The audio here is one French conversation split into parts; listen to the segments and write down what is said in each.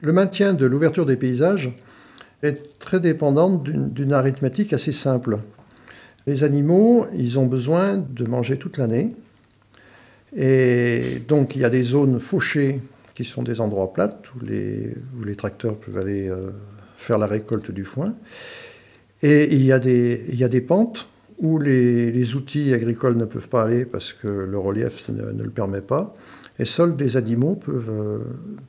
Le maintien de l'ouverture des paysages est très dépendant d'une arithmétique assez simple. Les animaux, ils ont besoin de manger toute l'année. Et donc, il y a des zones fauchées qui sont des endroits plats où les, tracteurs peuvent aller euh, faire la récolte du foin. Et il y a des, pentes où les, outils agricoles ne peuvent pas aller parce que le relief ne le permet pas. Et seuls des animaux peuvent, euh,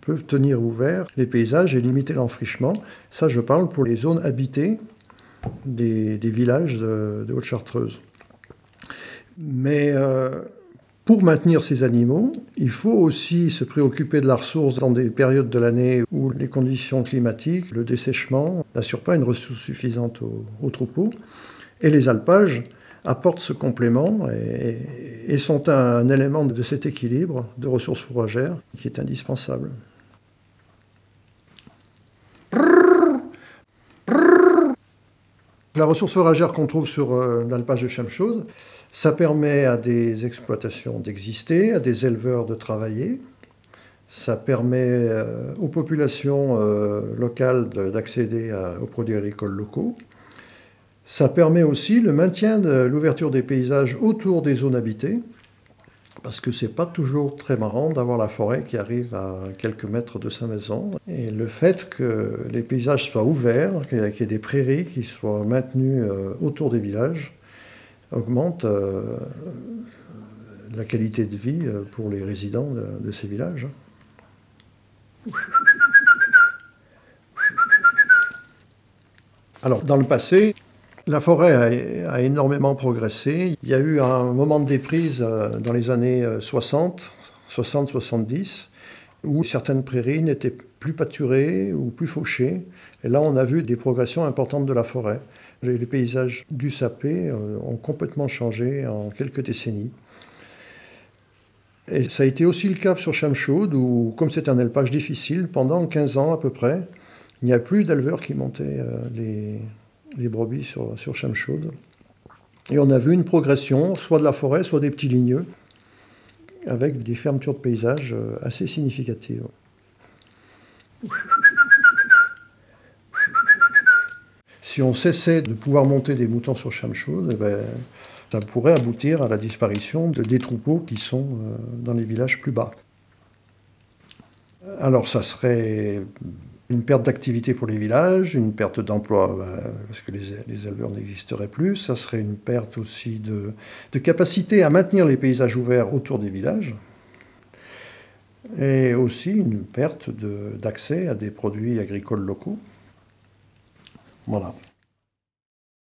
peuvent tenir ouvert les paysages et limiter l'enfrichement. Ça, je parle pour les zones habitées des, des villages de, de Haute-Chartreuse. Mais euh, pour maintenir ces animaux, il faut aussi se préoccuper de la ressource dans des périodes de l'année où les conditions climatiques, le dessèchement, n'assurent pas une ressource suffisante aux, aux troupeaux. Et les alpages apportent ce complément et, sont un, un élément de cet équilibre de ressources fourragères qui est indispensable. La ressource fourragère qu'on trouve sur euh, l'alpage de Chamchaude, ça permet à des exploitations d'exister, à des éleveurs de travailler, ça permet euh, aux populations euh, locales d'accéder aux produits agricoles locaux. Ça permet aussi le maintien de l'ouverture des paysages autour des zones habitées, parce que c'est pas toujours très marrant d'avoir la forêt qui arrive à quelques mètres de sa maison. Et le fait que les paysages soient ouverts, qu'il y ait des prairies qui soient maintenues euh, autour des villages, augmente euh, la qualité de vie euh, pour les résidents de, de ces villages. Alors, dans le passé, la forêt a, énormément progressé. Il y a eu un moment de déprise euh, dans les années 60, 60-70, où certaines prairies n'étaient plus pâturées ou plus fauchées. Et là, on a vu des progressions importantes de la forêt. Les paysages du sapé euh, ont complètement changé en quelques décennies. Et ça a été aussi le cas sur Chamchaude, où, comme c'est un élevage difficile, pendant 15 ans à peu près, il n'y a plus d'éleveurs qui montaient euh, les, les, brebis sur, sur Chamchaude. Et on a vu une progression, soit de la forêt, soit des petits ligneux, avec des fermetures de paysages euh, assez significatives. Si on cessait de pouvoir monter des moutons sur Chamchaude, eh ben, ça pourrait aboutir à la disparition de, des troupeaux qui sont euh, dans les villages plus bas. Alors ça serait une perte d'activité pour les villages, une perte d'emploi ben, parce que les, éleveurs n'existeraient plus, ça serait une perte aussi de, capacité à maintenir les paysages ouverts autour des villages, et aussi une perte d'accès à des produits agricoles locaux. Voilà.